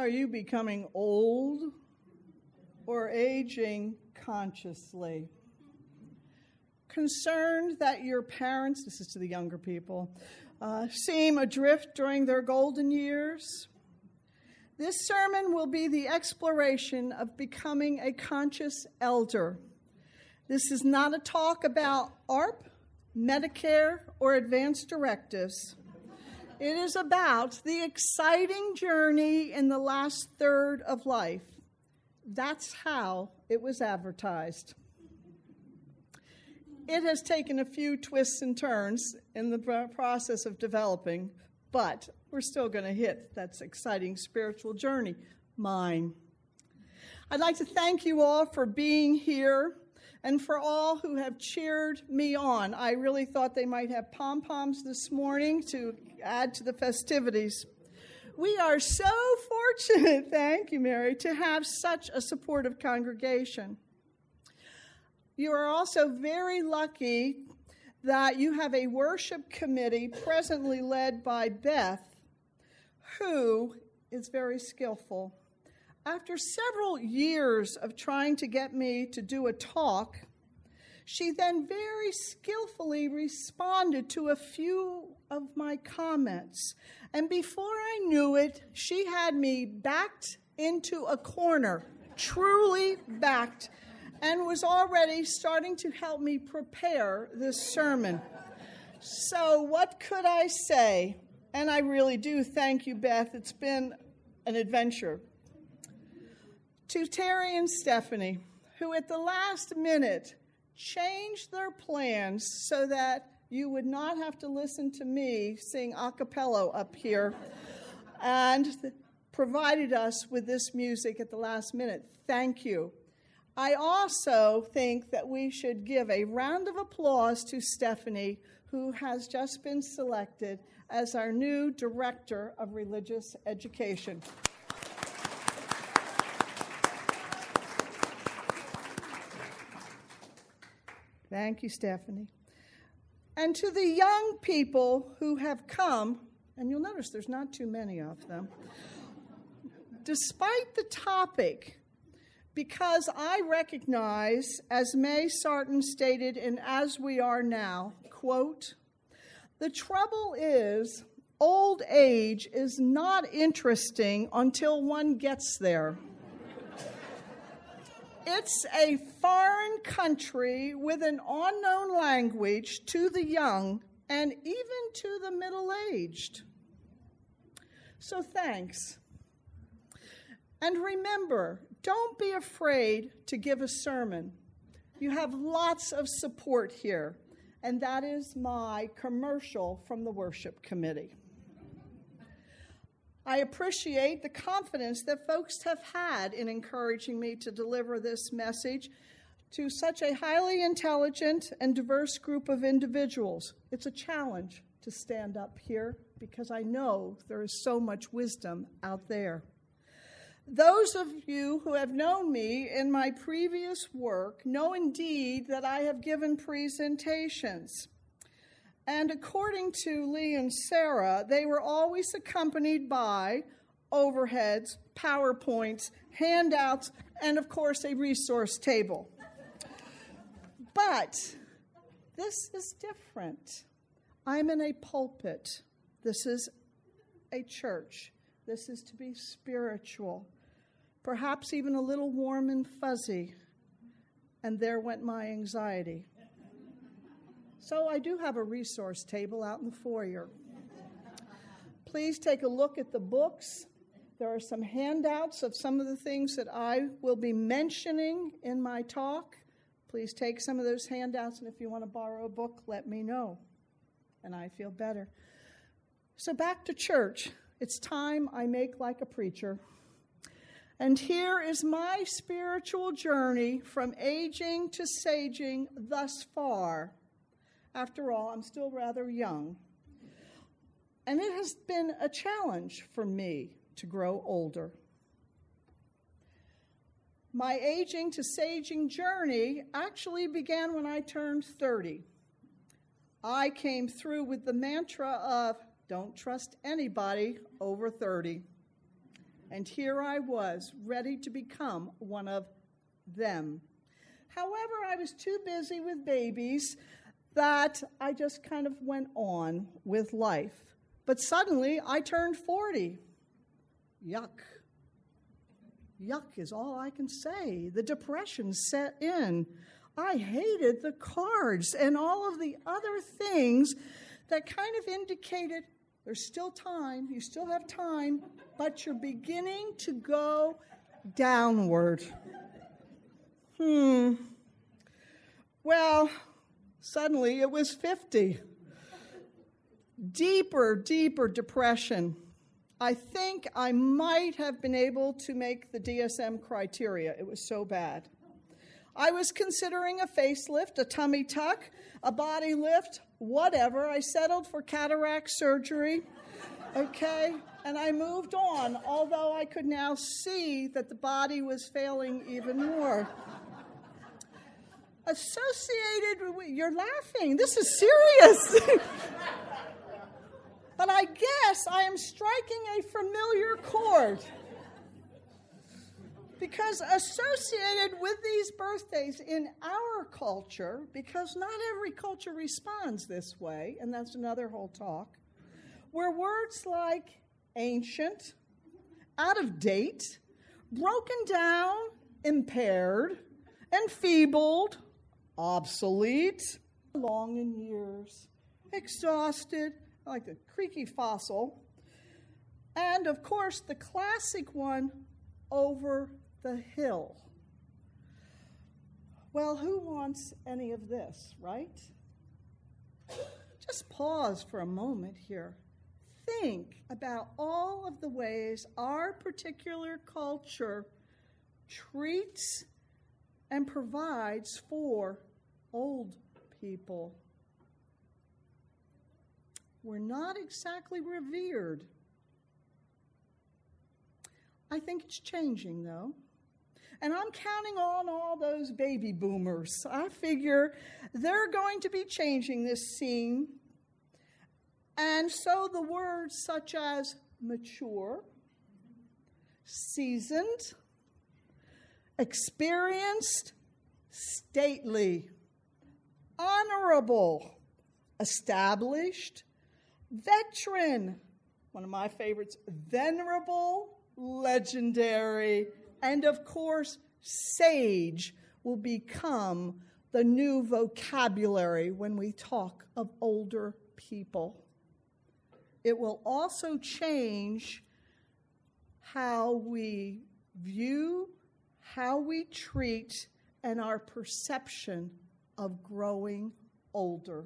Are you becoming old or aging consciously? Concerned that your parents, this is to the younger people, uh, seem adrift during their golden years? This sermon will be the exploration of becoming a conscious elder. This is not a talk about AARP, Medicare, or advanced directives. It is about the exciting journey in the last third of life. That's how it was advertised. It has taken a few twists and turns in the process of developing, but we're still going to hit that exciting spiritual journey, mine. I'd like to thank you all for being here and for all who have cheered me on. I really thought they might have pom poms this morning to add to the festivities. We are so fortunate, thank you, Mary, to have such a supportive congregation. You are also very lucky that you have a worship committee presently led by Beth, who is very skillful. After several years of trying to get me to do a talk, she then very skillfully responded to a few of my comments. And before I knew it, she had me backed into a corner, truly backed, and was already starting to help me prepare this sermon. So, what could I say? And I really do thank you, Beth. It's been an adventure to Terry and Stephanie, who at the last minute changed their plans so that you would not have to listen to me sing a cappella up here and provided us with this music at the last minute. Thank you. I also think that we should give a round of applause to Stephanie, who has just been selected as our new Director of Religious Education. Thank you, Stephanie. And to the young people who have come, and you'll notice there's not too many of them, despite the topic, because I recognize, as May Sarton stated in As We Are Now, quote, the trouble is old age is not interesting until one gets there. It's a foreign country with an unknown language to the young and even to the middle aged. So thanks. And remember, don't be afraid to give a sermon. You have lots of support here, and that is my commercial from the worship committee. I appreciate the confidence that folks have had in encouraging me to deliver this message to such a highly intelligent and diverse group of individuals. It's a challenge to stand up here because I know there is so much wisdom out there. Those of you who have known me in my previous work know indeed that I have given presentations. And according to Lee and Sarah, they were always accompanied by overheads, PowerPoints, handouts, and of course, a resource table. But this is different. I'm in a pulpit. This is a church. This is to be spiritual, perhaps even a little warm and fuzzy. And there went my anxiety. So I do have a resource table out in the foyer. Please take a look at the books. There are some handouts of some of the things that I will be mentioning in my talk. Please take some of those handouts, and if you want to borrow a book, let me know. And I feel better. So, back to church. It's time I make like a preacher. And here is my spiritual journey from aging to saging thus far. After all, I'm still rather young. And it has been a challenge for me to grow older. My aging to saging journey actually began when I turned 30. I came through with the mantra of don't trust anybody over 30. And here I was, ready to become one of them. However, I was too busy with babies that I just kind of went on with life. But suddenly I turned 40. Yuck. Yuck is all I can say. The depression set in. I hated the cards and all of the other things that kind of indicated there's still time, you still have time, but you're beginning to go downward. Hmm. Well, suddenly it was 50. Deeper, deeper depression. I think I might have been able to make the DSM criteria. It was so bad. I was considering a facelift, a tummy tuck, a body lift, whatever. I settled for cataract surgery, okay? And I moved on, although I could now see that the body was failing even more. Associated with, you're laughing, this is serious. but I guess I am striking a familiar chord. Because associated with these birthdays in our culture, because not every culture responds this way, and that's another whole talk, where words like ancient, out of date, broken down, impaired, enfeebled, obsolete, long in years, exhausted, like a creaky fossil, and of course the classic one, over the hill. Well, who wants any of this, right? Just pause for a moment here. Think about all of the ways our particular culture treats and provides for old people. We're not exactly revered. I think it's changing, though. And I'm counting on all those baby boomers. I figure they're going to be changing this scene. And so the words such as mature, seasoned, experienced, stately, honorable, established, veteran, one of my favorites, venerable, legendary, and of course, sage will become the new vocabulary when we talk of older people. It will also change how we view, how we treat, and our perception of growing older.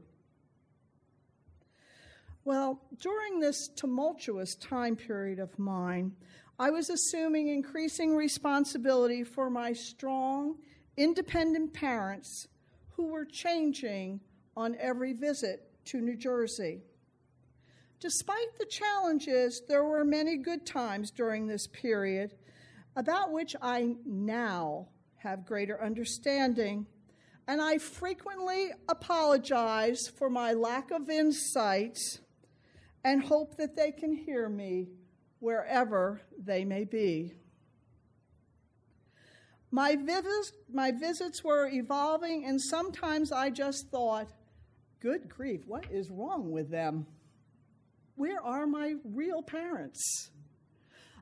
Well, during this tumultuous time period of mine, I was assuming increasing responsibility for my strong, independent parents who were changing on every visit to New Jersey. Despite the challenges, there were many good times during this period about which I now have greater understanding, and I frequently apologize for my lack of insight and hope that they can hear me wherever they may be. My visits, my visits were evolving, and sometimes I just thought, good grief, what is wrong with them? Where are my real parents?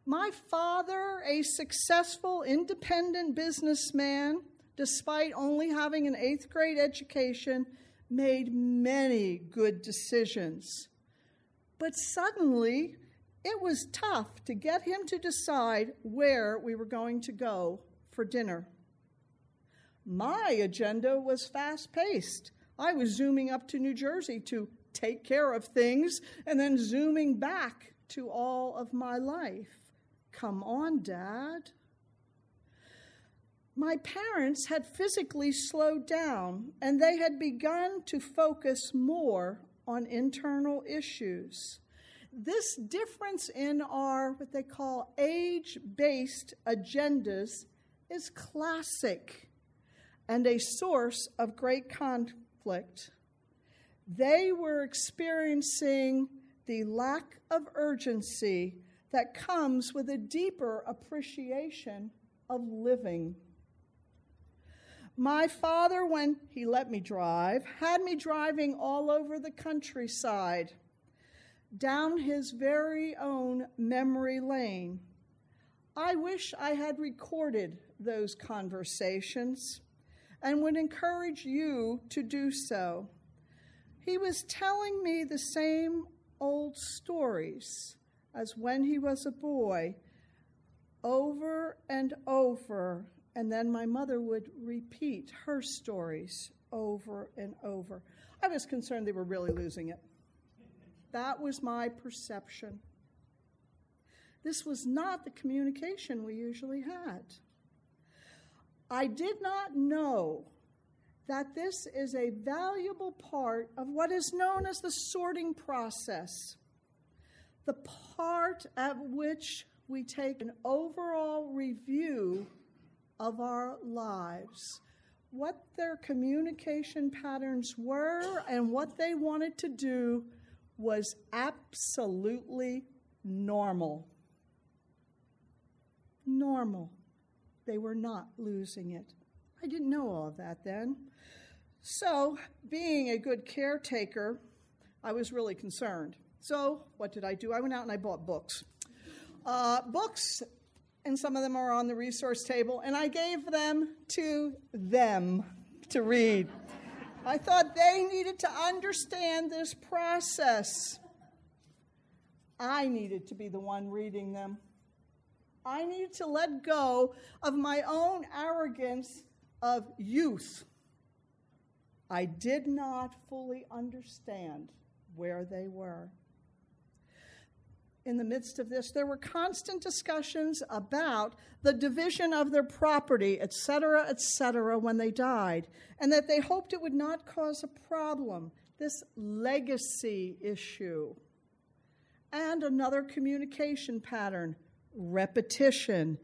My father, a successful, independent businessman, despite only having an eighth grade education, made many good decisions. But suddenly, it was tough to get him to decide where we were going to go for dinner. My agenda was fast paced. I was zooming up to New Jersey to take care of things and then zooming back to all of my life. Come on, Dad. My parents had physically slowed down and they had begun to focus more on internal issues. This difference in our, what they call age based agendas, is classic and a source of great conflict. They were experiencing the lack of urgency that comes with a deeper appreciation of living. My father, when he let me drive, had me driving all over the countryside, down his very own memory lane. I wish I had recorded those conversations and would encourage you to do so. He was telling me the same old stories as when he was a boy, over and over, and then my mother would repeat her stories over and over. I was concerned they were really losing it. That was my perception. This was not the communication we usually had. I did not know that this is a valuable part of what is known as the sorting process, the part at which we take an overall review of our lives, what their communication patterns were, and what they wanted to do was absolutely normal. Normal. They were not losing it. I didn't know all of that then. So, being a good caretaker, I was really concerned. So, what did I do? I went out and I bought books. Uh, books, and some of them are on the resource table, and I gave them to them to read. I thought they needed to understand this process. I needed to be the one reading them. I needed to let go of my own arrogance of youth. I did not fully understand where they were. In the midst of this, there were constant discussions about the division of their property, etc., etc., when they died, and that they hoped it would not cause a problem, this legacy issue. And another communication pattern repetition,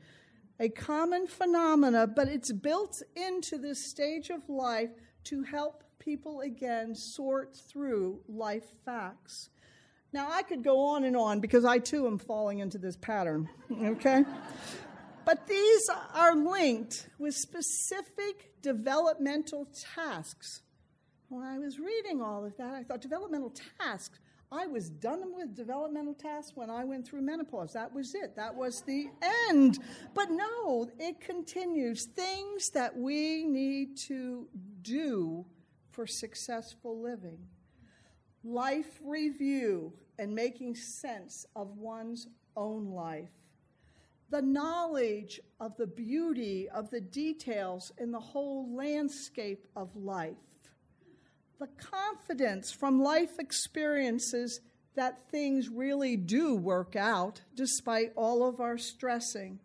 a common phenomena, but it's built into this stage of life to help people again sort through life facts. Now, I could go on and on because I too am falling into this pattern, okay? but these are linked with specific developmental tasks. When I was reading all of that, I thought developmental tasks I was done with developmental tasks when I went through menopause. That was it. That was the end. But no, it continues. Things that we need to do for successful living. Life review and making sense of one's own life. The knowledge of the beauty of the details in the whole landscape of life the confidence from life experiences that things really do work out despite all of our stressing.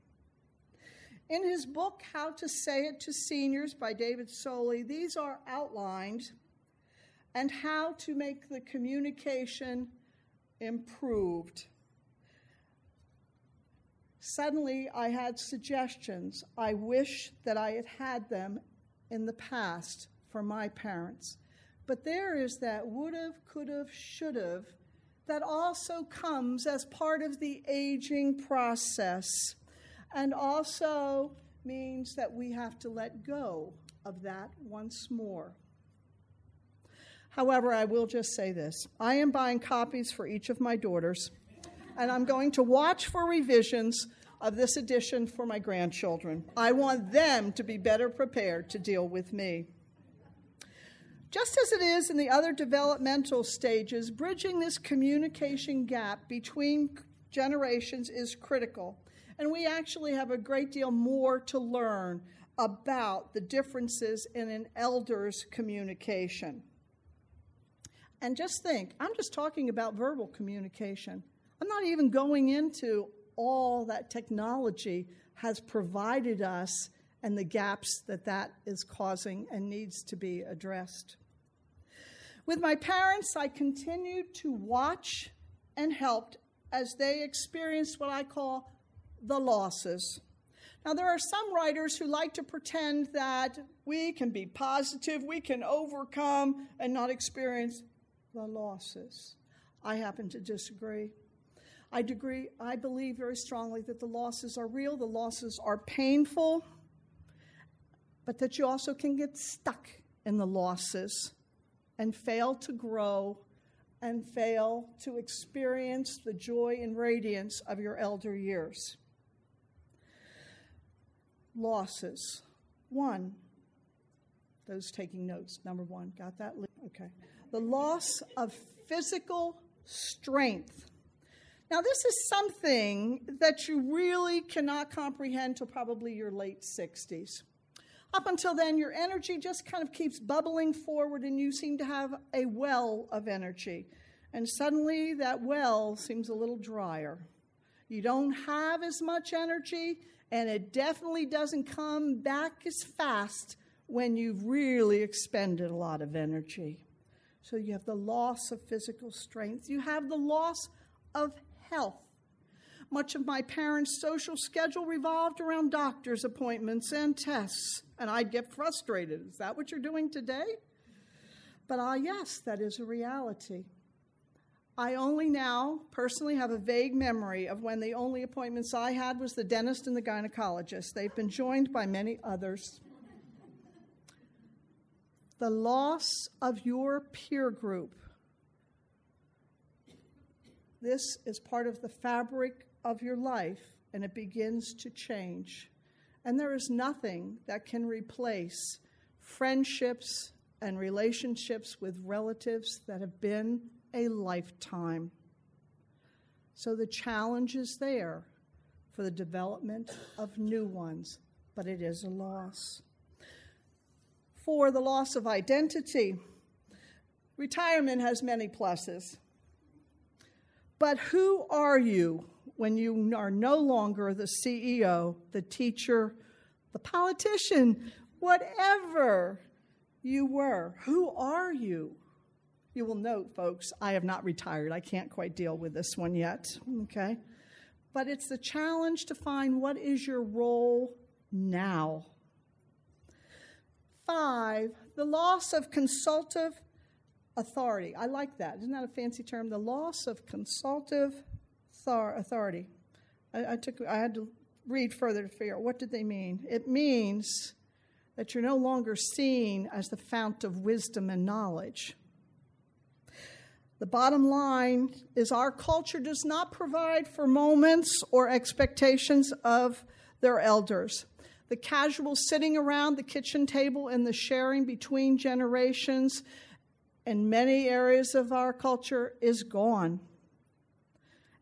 In his book, How to Say It to Seniors by David Solie, these are outlined and how to make the communication improved. Suddenly, I had suggestions. I wish that I had had them in the past for my parents. But there is that would have, could have, should have that also comes as part of the aging process and also means that we have to let go of that once more. However, I will just say this I am buying copies for each of my daughters, and I'm going to watch for revisions of this edition for my grandchildren. I want them to be better prepared to deal with me. Just as it is in the other developmental stages, bridging this communication gap between generations is critical. And we actually have a great deal more to learn about the differences in an elder's communication. And just think, I'm just talking about verbal communication. I'm not even going into all that technology has provided us and the gaps that that is causing and needs to be addressed. With my parents, I continued to watch and helped as they experienced what I call the losses. Now, there are some writers who like to pretend that we can be positive, we can overcome, and not experience the losses. I happen to disagree. I, degree, I believe very strongly that the losses are real, the losses are painful, but that you also can get stuck in the losses and fail to grow and fail to experience the joy and radiance of your elder years. Losses. One, those taking notes, number one, got that? Okay. The loss of physical strength. Now, this is something that you really cannot comprehend till probably your late 60s. Up until then, your energy just kind of keeps bubbling forward, and you seem to have a well of energy. And suddenly, that well seems a little drier. You don't have as much energy, and it definitely doesn't come back as fast when you've really expended a lot of energy. So, you have the loss of physical strength, you have the loss of health. Much of my parents' social schedule revolved around doctor's appointments and tests, and I'd get frustrated. Is that what you're doing today? But ah, uh, yes, that is a reality. I only now personally have a vague memory of when the only appointments I had was the dentist and the gynecologist. They've been joined by many others. The loss of your peer group. This is part of the fabric of your life and it begins to change. And there is nothing that can replace friendships and relationships with relatives that have been a lifetime. So the challenge is there for the development of new ones, but it is a loss. For the loss of identity, retirement has many pluses. But who are you when you are no longer the CEO, the teacher, the politician, whatever you were. Who are you? You will note, folks, I have not retired. I can't quite deal with this one yet, okay? But it's the challenge to find what is your role now. Five, the loss of consultative authority. I like that. Isn't that a fancy term? The loss of consultative authority. I, I, took, I had to read further to figure out what did they mean. It means that you're no longer seen as the fount of wisdom and knowledge. The bottom line is our culture does not provide for moments or expectations of their elders. The casual sitting around the kitchen table and the sharing between generations in many areas of our culture is gone.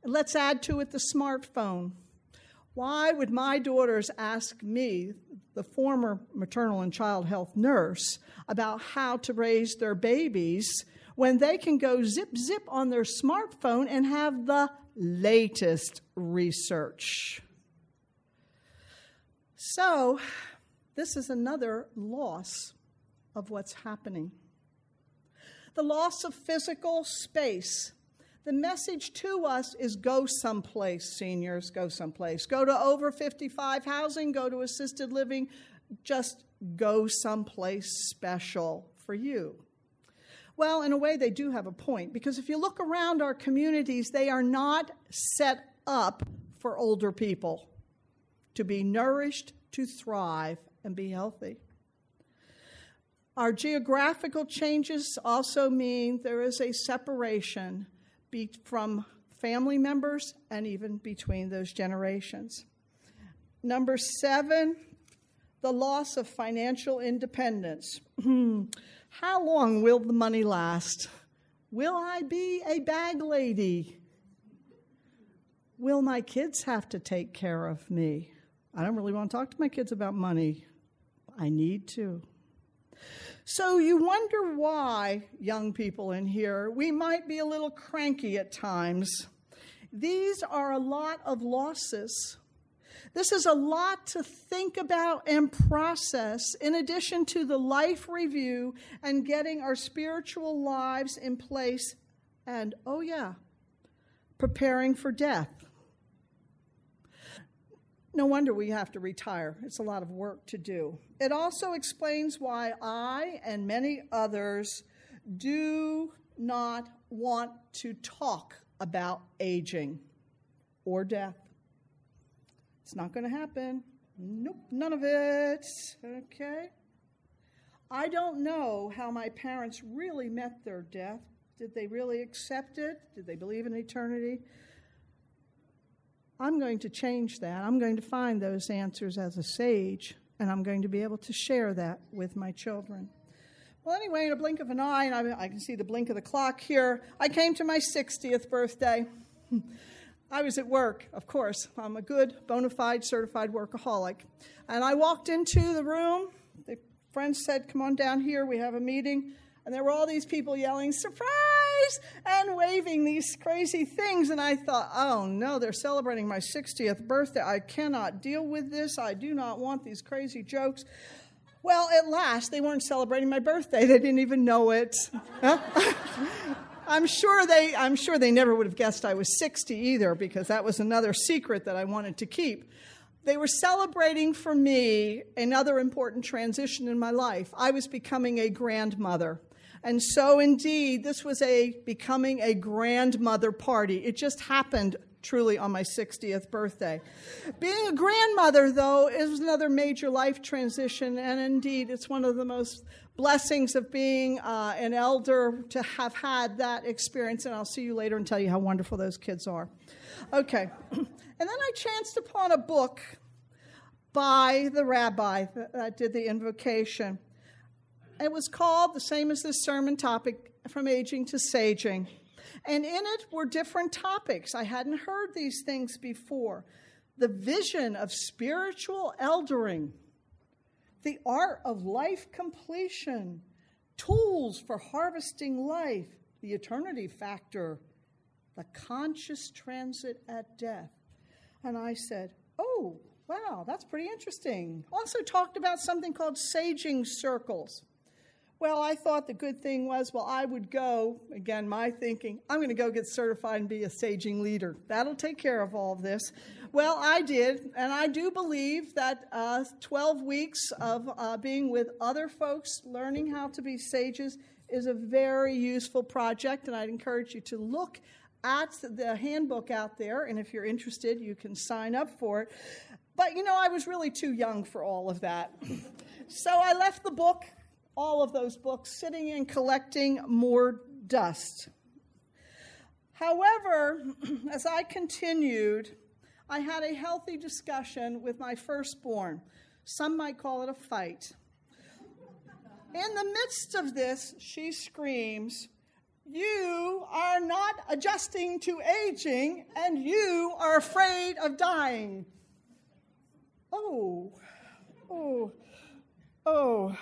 Let's add to it the smartphone. Why would my daughters ask me, the former maternal and child health nurse, about how to raise their babies when they can go zip zip on their smartphone and have the latest research? So, this is another loss of what's happening. The loss of physical space the message to us is go someplace, seniors, go someplace. Go to over 55 housing, go to assisted living, just go someplace special for you. Well, in a way, they do have a point because if you look around our communities, they are not set up for older people to be nourished, to thrive, and be healthy. Our geographical changes also mean there is a separation be from family members and even between those generations. Number seven, the loss of financial independence. How long will the money last? Will I be a bag lady? Will my kids have to take care of me? I don't really want to talk to my kids about money. I need to. So you wonder why, young people in here, we might be a little cranky at times. These are a lot of losses. This is a lot to think about and process, in addition to the life review and getting our spiritual lives in place, and oh, yeah, preparing for death. No wonder we have to retire. It's a lot of work to do. It also explains why I and many others do not want to talk about aging. or death. It's not going to happen. Nope, none of it. Okay? I don't know how my parents really met their death. Did they really accept it? Did they believe in eternity? I'm going to change that. I'm going to find those answers as a sage, and I'm going to be able to share that with my children. Well, anyway, in a blink of an eye, and I, I can see the blink of the clock here, I came to my 60th birthday. I was at work, of course. I'm a good, bona fide, certified workaholic. And I walked into the room. The friends said, Come on down here, we have a meeting. And there were all these people yelling, Surprise! and waving these crazy things. And I thought, Oh no, they're celebrating my 60th birthday. I cannot deal with this. I do not want these crazy jokes. Well, at last, they weren't celebrating my birthday. They didn't even know it. I'm sure they I'm sure they never would have guessed I was 60 either because that was another secret that I wanted to keep. They were celebrating for me another important transition in my life. I was becoming a grandmother. And so indeed, this was a becoming a grandmother party. It just happened truly on my 60th birthday. Being a grandmother, though, is another major life transition, and indeed, it's one of the most blessings of being uh, an elder to have had that experience. And I'll see you later and tell you how wonderful those kids are. Okay. and then I chanced upon a book by the rabbi that did the invocation. It was called, the same as this sermon topic, From Aging to Saging. And in it were different topics. I hadn't heard these things before. The vision of spiritual eldering, the art of life completion, tools for harvesting life, the eternity factor, the conscious transit at death. And I said, Oh, wow, that's pretty interesting. Also talked about something called saging circles. Well, I thought the good thing was, well, I would go, again, my thinking, I'm going to go get certified and be a saging leader. That'll take care of all of this. Well, I did, and I do believe that uh, 12 weeks of uh, being with other folks, learning how to be sages, is a very useful project, and I'd encourage you to look at the handbook out there, and if you're interested, you can sign up for it. But you know, I was really too young for all of that. So I left the book all of those books, sitting and collecting more dust. However, as I continued, I had a healthy discussion with my firstborn. Some might call it a fight. In the midst of this, she screams, You are not adjusting to aging, and you are afraid of dying. Oh, oh, oh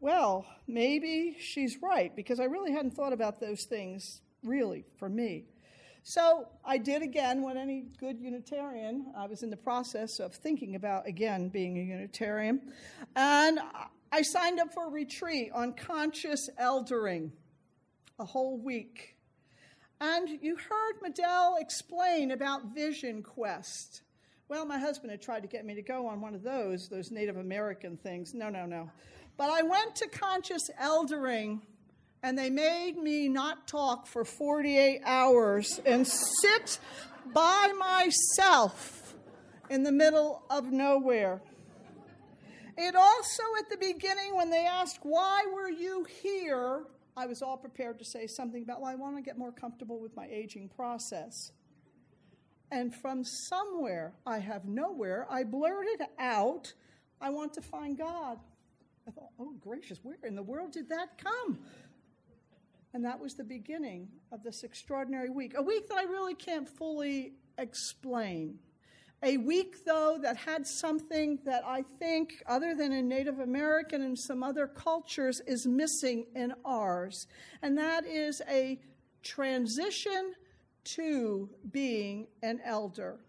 well, maybe she's right because I really hadn't thought about those things really for me. So I did again what any good Unitarian, I was in the process of thinking about again being a Unitarian. And I signed up for a retreat on conscious eldering, a whole week. And you heard Medell explain about Vision Quest. Well, my husband had tried to get me to go on one of those, those Native American things. No, no, no. But I went to conscious eldering and they made me not talk for 48 hours and sit by myself in the middle of nowhere. It also, at the beginning, when they asked, Why were you here? I was all prepared to say something about, Well, I want to get more comfortable with my aging process. And from somewhere, I have nowhere, I blurted out, I want to find God. I thought, oh, gracious, where in the world did that come? And that was the beginning of this extraordinary week. A week that I really can't fully explain. A week, though, that had something that I think, other than in Native American and some other cultures, is missing in ours. And that is a transition to being an elder.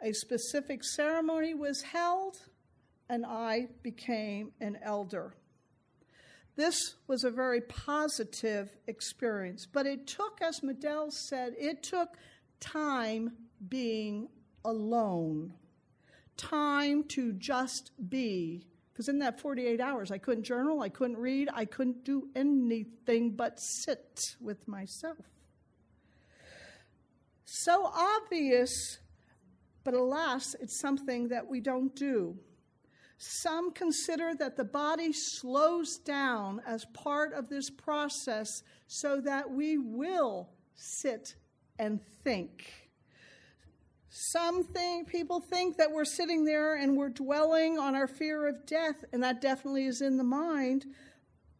A specific ceremony was held and I became an elder. This was a very positive experience, but it took, as Medell said, it took time being alone, time to just be. Because in that 48 hours, I couldn't journal, I couldn't read, I couldn't do anything but sit with myself. So obvious, but alas, it's something that we don't do. Some consider that the body slows down as part of this process so that we will sit and think. Some think, people think that we're sitting there and we're dwelling on our fear of death, and that definitely is in the mind,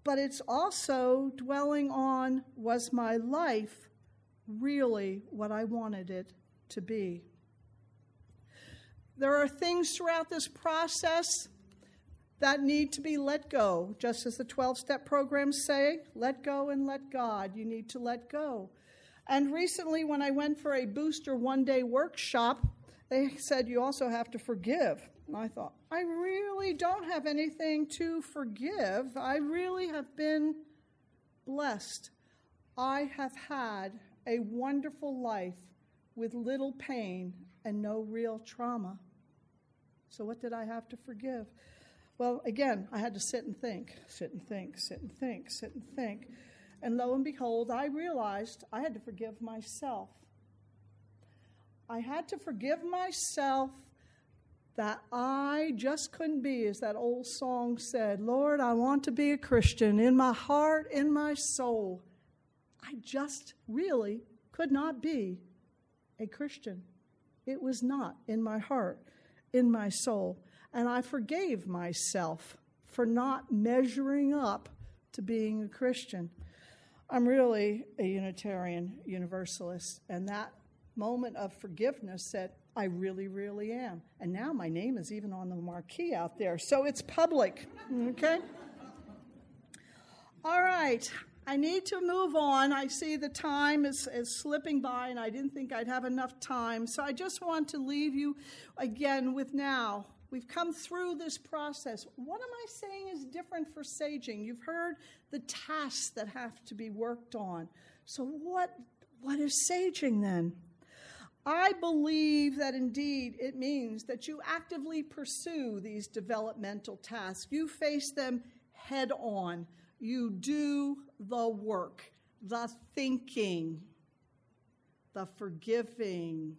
but it's also dwelling on was my life really what I wanted it to be? There are things throughout this process that need to be let go, just as the 12 step programs say let go and let God. You need to let go. And recently, when I went for a booster one day workshop, they said you also have to forgive. And I thought, I really don't have anything to forgive. I really have been blessed. I have had a wonderful life with little pain and no real trauma. So, what did I have to forgive? Well, again, I had to sit and think, sit and think, sit and think, sit and think. And lo and behold, I realized I had to forgive myself. I had to forgive myself that I just couldn't be, as that old song said, Lord, I want to be a Christian in my heart, in my soul. I just really could not be a Christian. It was not in my heart, in my soul. And I forgave myself for not measuring up to being a Christian. I'm really a Unitarian Universalist, and that moment of forgiveness said, I really, really am. And now my name is even on the marquee out there, so it's public, okay? All right. I need to move on. I see the time is, is slipping by, and I didn't think I'd have enough time. So I just want to leave you again with now. We've come through this process. What am I saying is different for saging? You've heard the tasks that have to be worked on. So, what, what is saging then? I believe that indeed it means that you actively pursue these developmental tasks. You face them head on you do the work, the thinking, the forgiving,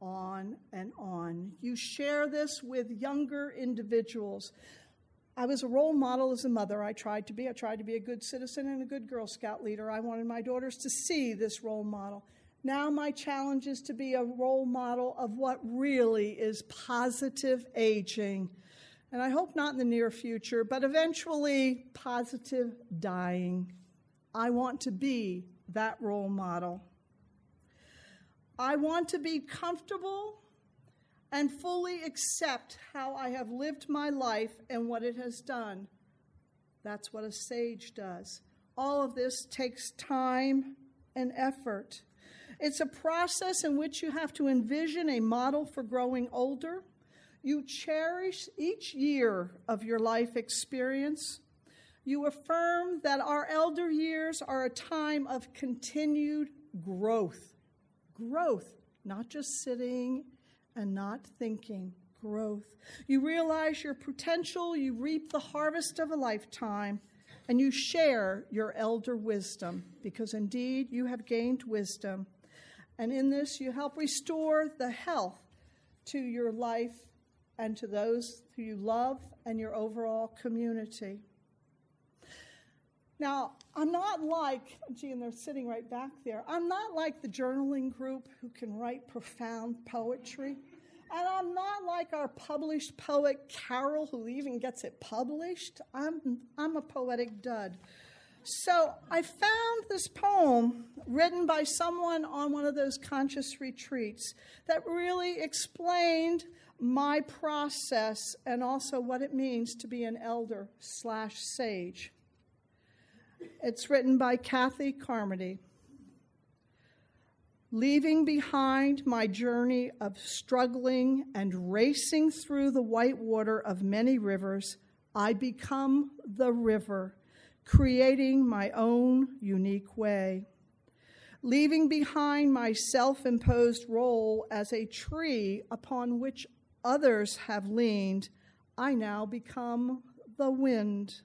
on and on. You share this with younger individuals. I was a role model as a mother. I tried to be. I tried to be a good citizen and a good Girl Scout leader. I wanted my daughters to see this role model. Now, my challenge is to be a role model of what really is positive aging and I hope not in the near future, but eventually positive dying. I want to be that role model. I want to be comfortable and fully accept how I have lived my life and what it has done. That's what a sage does. All of this takes time and effort. It's a process in which you have to envision a model for growing older you cherish each year of your life experience. You affirm that our elder years are a time of continued growth. Growth, not just sitting and not thinking, growth. You realize your potential, you reap the harvest of a lifetime, and you share your elder wisdom because indeed you have gained wisdom. And in this, you help restore the health to your life and to those who you love and your overall community. Now, I'm not like, gee, and they're sitting right back there, I'm not like the journaling group who can write profound poetry. And I'm not like our published poet Carol, who even gets it published. I'm, I'm a poetic dud. So I found this poem written by someone on one of those conscious retreats that really explained my process and also what it means to be an elder slash sage. It's written by Kathy Carmody. Leaving behind my journey of struggling and racing through the white water of many rivers, I become the river, creating my own unique way. Leaving behind my self imposed role as a tree upon which others have leaned, I now become the wind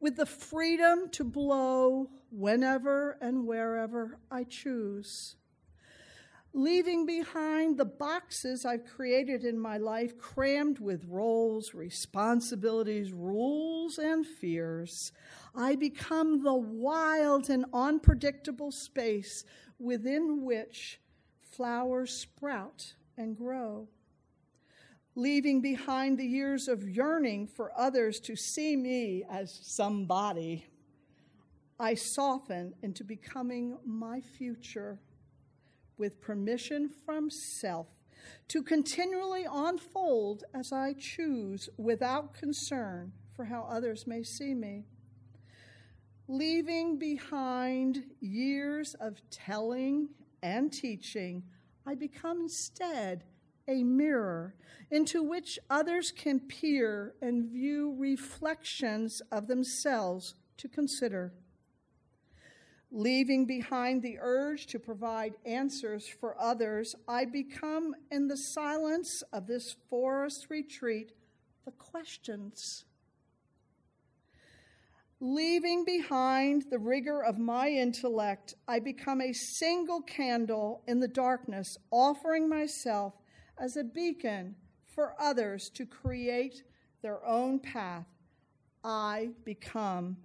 with the freedom to blow whenever and wherever I choose. leaving behind the boxes I've created in my life, crammed with roles, responsibilities, rules, and fears. I become the wild and unpredictable space within which flowers sprout and grow. Leaving behind the years of yearning for others to see me as somebody, I soften into becoming my future with permission from self to continually unfold as I choose without concern for how others may see me. Leaving behind years of telling and teaching, I become instead a mirror into which others can peer and view reflections of themselves to consider leaving behind the urge to provide answers for others, I become, in the silence of this forest retreat, the questions. Leaving behind the rigor of my intellect, I become a single candle in the darkness, offering myself as a beacon for others to create their own path. I become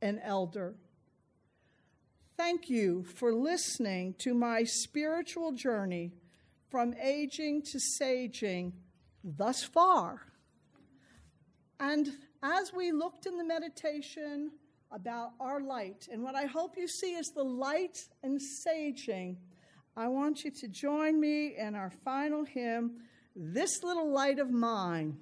an elder. Thank you for listening to my spiritual journey from aging to saging thus far. And as we looked in the meditation about our light, and what I hope you see is the light and saging, I want you to join me in our final hymn, This Little Light of Mine.